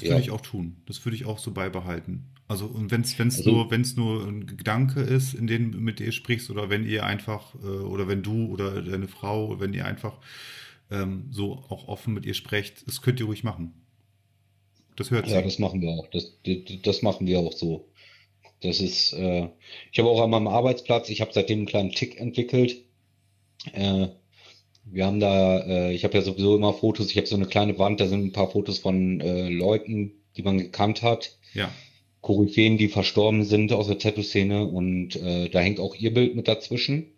Das Ja. würde ich auch tun. Das würde ich auch so beibehalten. Also, und wenn es wenn's Also- nur, wenn's nur ein Gedanke ist, in dem mit ihr sprichst, oder wenn ihr einfach, äh, oder wenn du oder deine Frau, wenn ihr einfach ähm, so auch offen mit ihr sprecht, das könnt ihr ruhig machen. Das hört Ja, sie. das machen wir auch. Das, das, das machen wir auch so. Das ist, äh, ich habe auch an meinem Arbeitsplatz, ich habe seitdem einen kleinen Tick entwickelt. Äh, wir haben da, äh, ich habe ja sowieso immer Fotos, ich habe so eine kleine Wand, da sind ein paar Fotos von äh, Leuten, die man gekannt hat. Ja, Koryphäen, die verstorben sind aus der Tattoo-Szene und äh, da hängt auch ihr Bild mit dazwischen.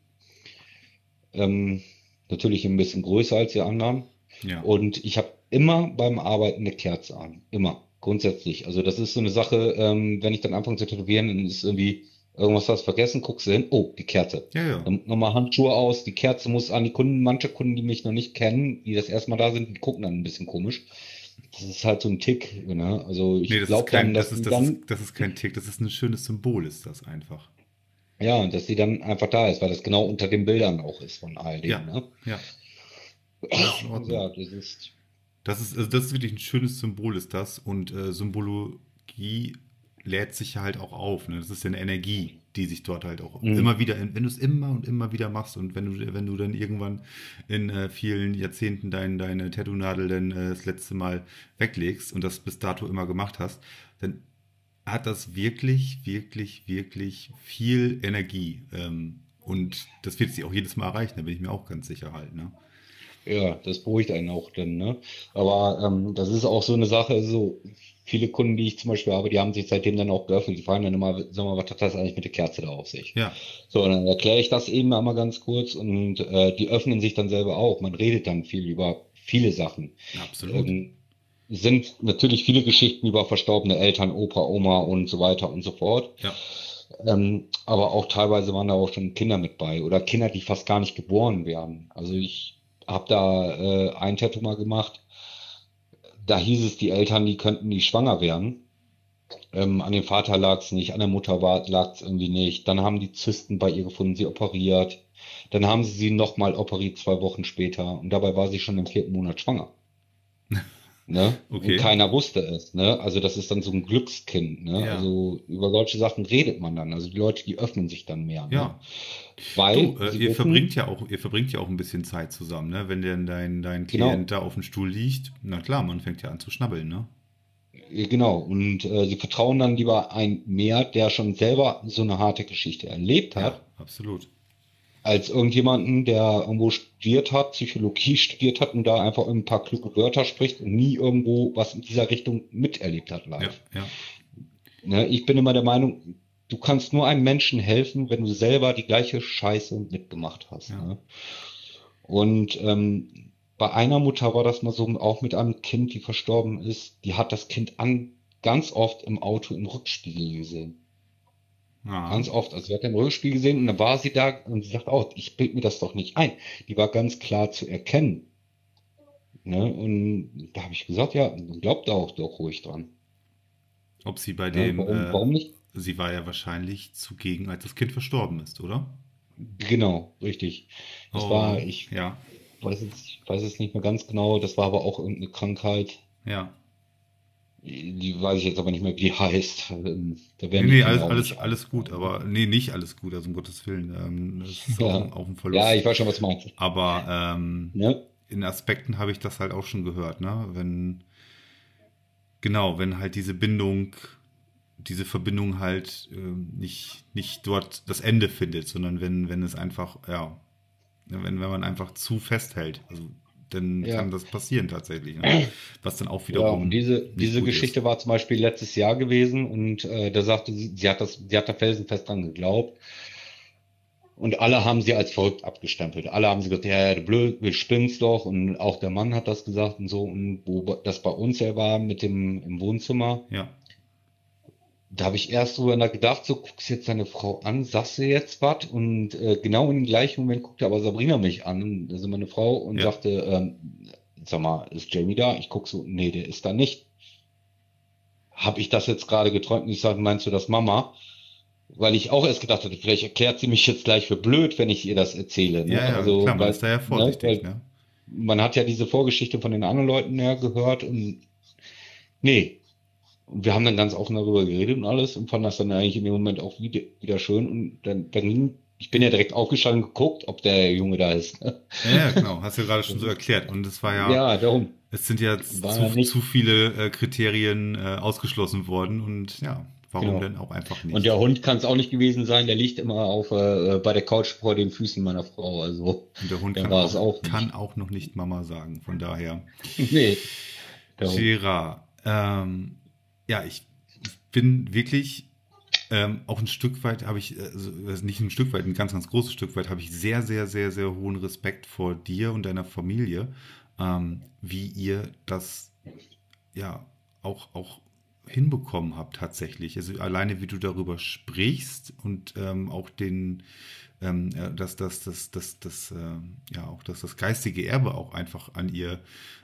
Ähm, natürlich ein bisschen größer als die anderen. ja. Und ich habe immer beim Arbeiten eine Kerze an. Immer. Grundsätzlich. Also das ist so eine Sache, ähm, wenn ich dann anfange zu tätowieren, dann ist irgendwie irgendwas hast vergessen, guckst du hin, oh, die Kerze. Ja, ja. Dann nochmal Handschuhe aus, die Kerze muss an die Kunden, manche Kunden, die mich noch nicht kennen, die das erste Mal da sind, die gucken dann ein bisschen komisch. Das ist halt so ein Tick, ne? Also ich Nee, das ist glaube kein, dann, das dass ist, die das dann, ist, das ist kein Tick, das ist ein schönes Symbol, ist das einfach. ja, dass die dann einfach da ist, weil das genau unter den Bildern auch ist von all dem, Ja. ne? Ja. Das ist. Ja, das ist, Das ist, also das ist wirklich ein schönes Symbol, ist das. Und äh, Symbologie lädt sich ja halt auch auf. Ne? Das ist ja eine Energie, die sich dort halt auch Mhm. immer wieder, wenn du es immer und immer wieder machst und wenn du, wenn du dann irgendwann in äh, vielen Jahrzehnten dein, deine Tattoo-Nadel dann äh, das letzte Mal weglegst und das bis dato immer gemacht hast, dann hat das wirklich, wirklich, wirklich viel Energie. Ähm, und das wird sie auch jedes Mal erreichen, da bin ich mir auch ganz sicher halt. Ne? Ja, das beruhigt einen auch dann, ne? Aber ähm, das ist auch so eine Sache, so viele Kunden, die ich zum Beispiel habe, die haben sich seitdem dann auch geöffnet. Die fragen dann immer, sag mal, was hat das eigentlich mit der Kerze da auf sich? Ja, So, und dann erkläre ich das eben einmal ganz kurz und äh, die öffnen sich dann selber auch. Man redet dann viel über viele Sachen. absolut. Ähm, sind natürlich viele Geschichten über verstorbene Eltern, Opa, Oma und so weiter und so fort. Ja. Ähm, aber auch teilweise waren da auch schon Kinder mit bei oder Kinder, die fast gar nicht geboren werden. Also ich habe da äh, ein Tattoo mal gemacht. Da hieß es, die Eltern, die könnten nicht schwanger werden. Ähm, an dem Vater lag es nicht, an der Mutter lag es irgendwie nicht. Dann haben die Zysten bei ihr gefunden, sie operiert. Dann haben sie sie nochmal operiert zwei Wochen später und dabei war sie schon im vierten Monat schwanger. [LAUGHS] Ne? Okay. Und keiner wusste es, ne? Also das ist dann so ein Glückskind, ne? Ja. Also über solche Sachen redet man dann. Also die Leute, die öffnen sich dann mehr, ne? Ja. Weil Du, äh, ihr wissen- verbringt ja auch, ihr verbringt ja auch ein bisschen Zeit zusammen, ne? Wenn denn dein, dein Genau. Klient da auf dem Stuhl liegt, na klar, man fängt ja an zu schnabbeln, ne? Äh, Genau, und äh, sie vertrauen dann lieber ein mehr, der schon selber so eine harte Geschichte erlebt hat, Ja, absolut. Als irgendjemanden, der irgendwo studiert hat, Psychologie [LAUGHS] studiert hat und da einfach ein paar kluge Wörter spricht und nie irgendwo was in dieser Richtung miterlebt hat Ja, live. ja. Ne, ich bin immer der Meinung, du kannst nur einem Menschen helfen, wenn du selber die gleiche Scheiße mitgemacht hast. Ja. Ne? Und ähm, bei einer Mutter war das mal so, auch mit einem Kind, die verstorben ist, die hat das Kind an, ganz oft im Auto im Rückspiegel gesehen. Ah, Ganz oft. Also sie hat den Rückspiegel gesehen und dann war sie da und sie sagt, oh, ich bild mir das doch nicht ein. Die war ganz klar zu erkennen. Ne? Und da habe ich gesagt, ja, glaubt da auch doch ruhig dran. ob sie bei Ja, dem, warum, äh, warum nicht? sie war ja wahrscheinlich zugegen, als das Kind verstorben ist, oder? Genau, richtig. Das Oh, war, ich Ja, weiß jetzt, ich weiß es nicht mehr ganz genau, das war aber auch irgendeine Krankheit. ja. Die weiß ich jetzt aber nicht mehr, wie die heißt. Ähm, Da Nee, nee, die alles, alles, alles gut, aber nee, nicht alles gut, also um Gottes Willen. Ähm, das ist Ja. auch, ein- auch ein Verlust. Ja, ich weiß schon, was du meinst. Aber ähm, Ne? in Aspekten habe ich das halt auch schon gehört, ne? Wenn, genau, wenn halt diese Bindung, diese Verbindung halt ähm, nicht, nicht dort das Ende findet, sondern wenn, wenn es einfach, ja, wenn, wenn man einfach zu festhält, also dann Ja. kann das passieren tatsächlich. Ne? Was dann auch Ja, wiederum. und diese, diese Geschichte war zum Beispiel letztes Jahr gewesen und äh, da sagte sie, sie hat das, sie hat da felsenfest dran geglaubt. Und alle haben sie als verrückt abgestempelt. Alle haben sie gesagt, ja, ja, du blöd, du spinnst doch. Und auch der Mann hat das gesagt und so. Und wo das bei uns ja war mit dem im Wohnzimmer, Ja, da habe ich erst drüber nachgedacht, so guckst jetzt deine Frau an, sagst du jetzt was? Und äh, genau in dem gleichen Moment guckte aber Sabrina mich an, also meine Frau, und Ja. sagte, ähm, sag mal, ist Jamie da? Ich guck so, nee, der ist da nicht. Habe ich das jetzt gerade geträumt? Und ich sage, meinst du das Mama? Weil ich auch erst gedacht hatte, vielleicht erklärt sie mich jetzt gleich für blöd, wenn ich ihr das erzähle. Ne? ja, ja Also, klar, man weil- ist da ja vorsichtig, ne? ne? Weil man hat ja diese Vorgeschichte von den anderen Leuten ja gehört und nee, Und wir haben dann ganz offen darüber geredet und alles und fanden das dann eigentlich in dem Moment auch wieder, wieder schön. Und dann, dann ging, ich bin ja direkt aufgestanden und geguckt, ob der Junge da ist. [LAUGHS] Ja, ja, genau, hast du ja gerade schon so erklärt. Und es war ja, Ja, darum. es sind ja zu, ja zu viele äh, Kriterien äh, ausgeschlossen worden und ja, warum Genau. denn auch einfach nicht? Und der Hund kann es auch nicht gewesen sein, der liegt immer auf äh, bei der Couch vor den Füßen meiner Frau. Also, Und der Hund der kann, auch, auch kann auch noch nicht Mama sagen, von daher. [LAUGHS] nee. Gerard, ähm, ja, ich bin wirklich ähm, auch ein Stück weit habe ich, also also nicht ein Stück weit, ein ganz, ganz großes Stück weit habe ich sehr, sehr, sehr, sehr hohen Respekt vor dir und deiner Familie, ähm, wie ihr das ja auch, auch hinbekommen habt tatsächlich. Also alleine wie du darüber sprichst und ähm, auch den, ähm, ja, dass das, das, das, das, ähm, ja, auch dass das geistige Erbe auch einfach an ihr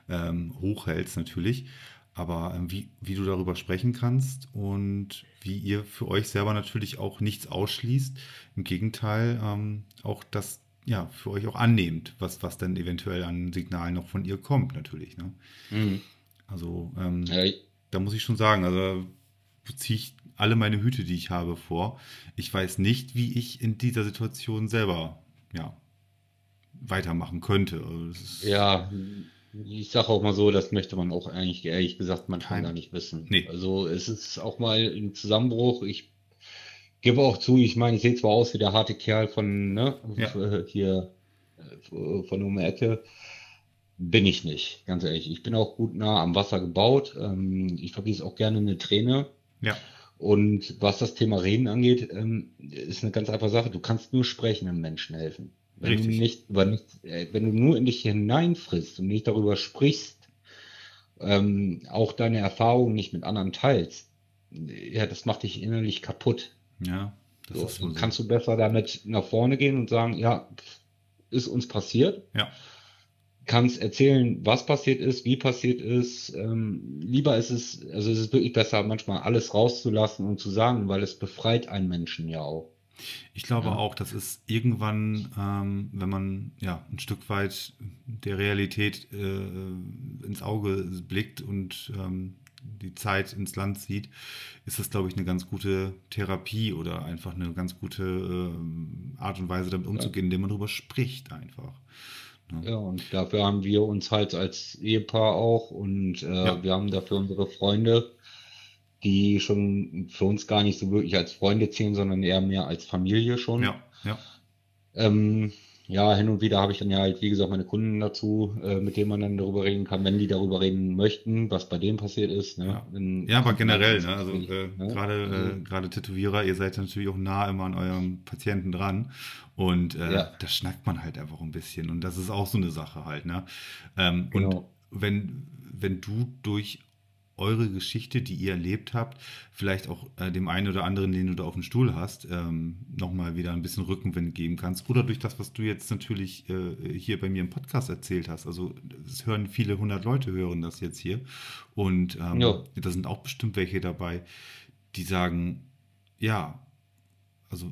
ähm, hochhältst natürlich. Aber ähm, wie, wie du darüber sprechen kannst und wie ihr für euch selber natürlich auch nichts ausschließt. Im Gegenteil, ähm, auch das ja für euch auch annehmt, was, was dann eventuell an Signalen noch von ihr kommt, natürlich. Ne? Mhm. Also ähm, Ja, da muss ich schon sagen, also ziehe ich alle meine Hüte, die ich habe, vor. Ich weiß nicht, wie ich in dieser Situation selber ja, weitermachen könnte. Also Ja, ich sage auch mal so, das möchte man auch eigentlich ehrlich gesagt manchmal Kein- gar nicht wissen. Nee. Also es ist auch mal ein Zusammenbruch. Ich gebe auch zu, ich meine, ich sehe zwar aus wie der harte Kerl von, ne, Ja. [LAUGHS] hier äh, von um die Ecke. Bin ich nicht, ganz ehrlich. Ich bin auch gut nah am Wasser gebaut. Ähm, ich vergieße auch gerne eine Träne. Ja, Und was das Thema Reden angeht, ähm, ist eine ganz einfache Sache. Du kannst nur sprechen einem Menschen helfen. Wenn Richtig. du nicht, über nicht, äh, wenn du nur in dich hineinfrisst und nicht darüber sprichst, ähm, auch deine Erfahrungen nicht mit anderen teilst, ja, das macht dich innerlich kaputt. ja, das So, ist so. kannst du besser damit nach vorne gehen und sagen, ja, ist uns passiert. Ja, Kannst erzählen, was passiert ist, wie passiert ist. Ähm, lieber ist es, also es ist wirklich besser, manchmal alles rauszulassen und zu sagen, weil es befreit einen Menschen ja auch. Ich glaube Ja. auch, das ist irgendwann, ähm, wenn man ja ein Stück weit der Realität äh, ins Auge blickt und ähm, die Zeit ins Land zieht, ist das, glaube ich, eine ganz gute Therapie oder einfach eine ganz gute ähm, Art und Weise, damit umzugehen, indem man darüber spricht einfach. Ja, und dafür haben wir uns halt als Ehepaar auch und äh, Ja. wir haben dafür unsere Freunde, die schon für uns gar nicht so wirklich als Freunde zählen, sondern eher mehr als Familie schon. Ja, ja, Ähm, ja, hin und wieder habe ich dann ja halt, wie gesagt, meine Kunden dazu, äh, mit denen man dann darüber reden kann, wenn die darüber reden möchten, was bei denen passiert ist. Ne? Ja. Dann- Ja, aber generell, ne? also äh, Ne? gerade äh, gerade Tätowierer, ihr seid natürlich auch nah immer an eurem Patienten dran und äh, Ja. da schnackt man halt einfach ein bisschen und das ist auch so eine Sache halt. Ne? Ähm, Genau. Und wenn, wenn du durch eure Geschichte, die ihr erlebt habt, vielleicht auch äh, dem einen oder anderen, den du da auf dem Stuhl hast, ähm, nochmal wieder ein bisschen Rückenwind geben kannst. Oder durch das, was du jetzt natürlich äh, hier bei mir im Podcast erzählt hast. Also es hören viele hundert Leute hören das jetzt hier. Und ähm, Ja. da sind auch bestimmt welche dabei, die sagen, ja, also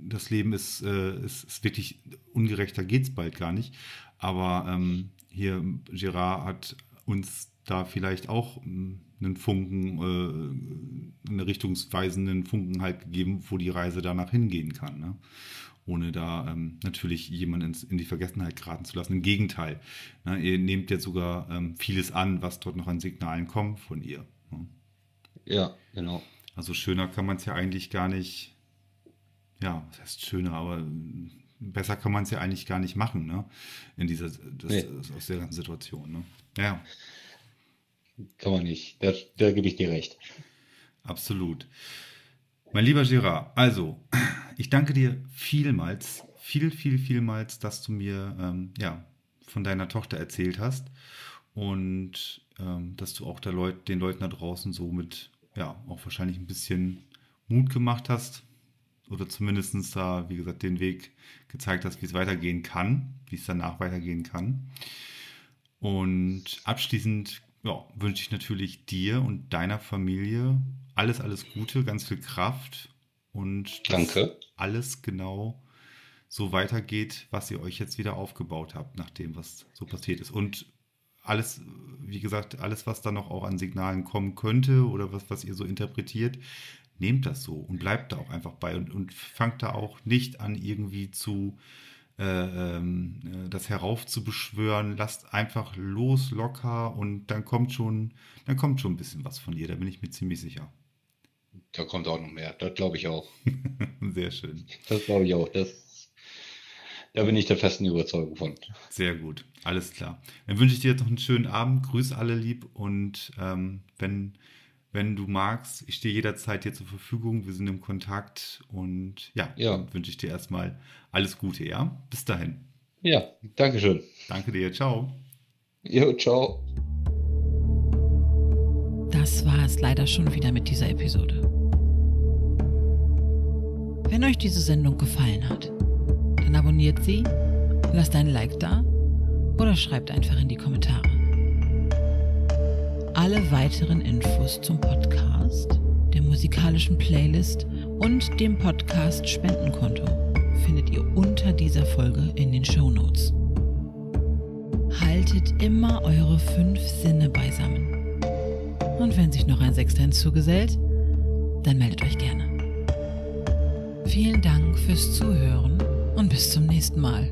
das Leben ist, äh, ist, ist wirklich ungerechter geht's bald gar nicht. Aber ähm, hier Gerard hat uns da vielleicht auch ähm, einen Funken, äh, einen richtungsweisenden Funken halt gegeben, wo die Reise danach hingehen kann. Ne? Ohne da ähm, natürlich jemanden ins, in die Vergessenheit geraten zu lassen. Im Gegenteil, ne? ihr nehmt jetzt sogar ähm, vieles an, was dort noch an Signalen kommt von ihr. Ne? Ja, genau. Also schöner kann man es ja eigentlich gar nicht, ja, was heißt schöner, aber besser kann man es ja eigentlich gar nicht machen, ne? In dieser, das, Nee. aus der ganzen Situation, ne? Ja, Kann man nicht. Da, da gebe ich dir recht. absolut. Mein lieber Gerard, also, ich danke dir vielmals, viel, viel, vielmals, dass du mir, ähm, ja, von deiner Tochter erzählt hast und ähm, dass du auch Leut, den Leuten da draußen so mit, ja, auch wahrscheinlich ein bisschen Mut gemacht hast oder zumindest da, wie gesagt, den Weg gezeigt hast, wie es weitergehen kann, wie es danach weitergehen kann. Und abschließend ja, wünsche ich natürlich dir und deiner Familie alles, alles Gute, ganz viel Kraft und dass Danke. alles genau so weitergeht, was ihr euch jetzt wieder aufgebaut habt, nach dem, was so passiert ist. Und alles, wie gesagt, alles, was da noch auch an Signalen kommen könnte oder was, was ihr so interpretiert, nehmt das so und bleibt da auch einfach bei und, und fangt da auch nicht an, irgendwie zu das heraufzubeschwören. Lasst einfach los, locker und dann kommt schon, dann kommt schon ein bisschen was von ihr, da bin ich mir ziemlich sicher. Da kommt auch noch mehr, das glaube ich auch. [LAUGHS] Sehr schön. Das glaube ich auch. Das, da bin ich der festen Überzeugung von. Sehr gut, alles klar. Dann wünsche ich dir jetzt noch einen schönen Abend, grüß alle lieb und ähm, wenn wenn du magst. Ich stehe jederzeit dir zur Verfügung. Wir sind im Kontakt und ja, Ja. dann wünsche ich dir erstmal alles Gute, ja? Bis dahin. Ja, Dankeschön. Danke dir, ciao. Jo, ciao. Das war es leider schon wieder mit dieser Episode. Wenn euch diese Sendung gefallen hat, dann abonniert sie, lasst ein Like da oder schreibt einfach in die Kommentare. Alle weiteren Infos zum Podcast, der musikalischen Playlist und dem Podcast Spendenkonto findet ihr unter dieser Folge in den Shownotes. Haltet immer eure fünf Sinne beisammen. Und wenn sich noch ein Sechster hinzugesellt, dann meldet euch gerne. Vielen Dank fürs Zuhören und bis zum nächsten Mal.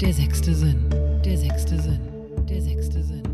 Der sechste Sinn, der sechste Sinn, der sechste Sinn.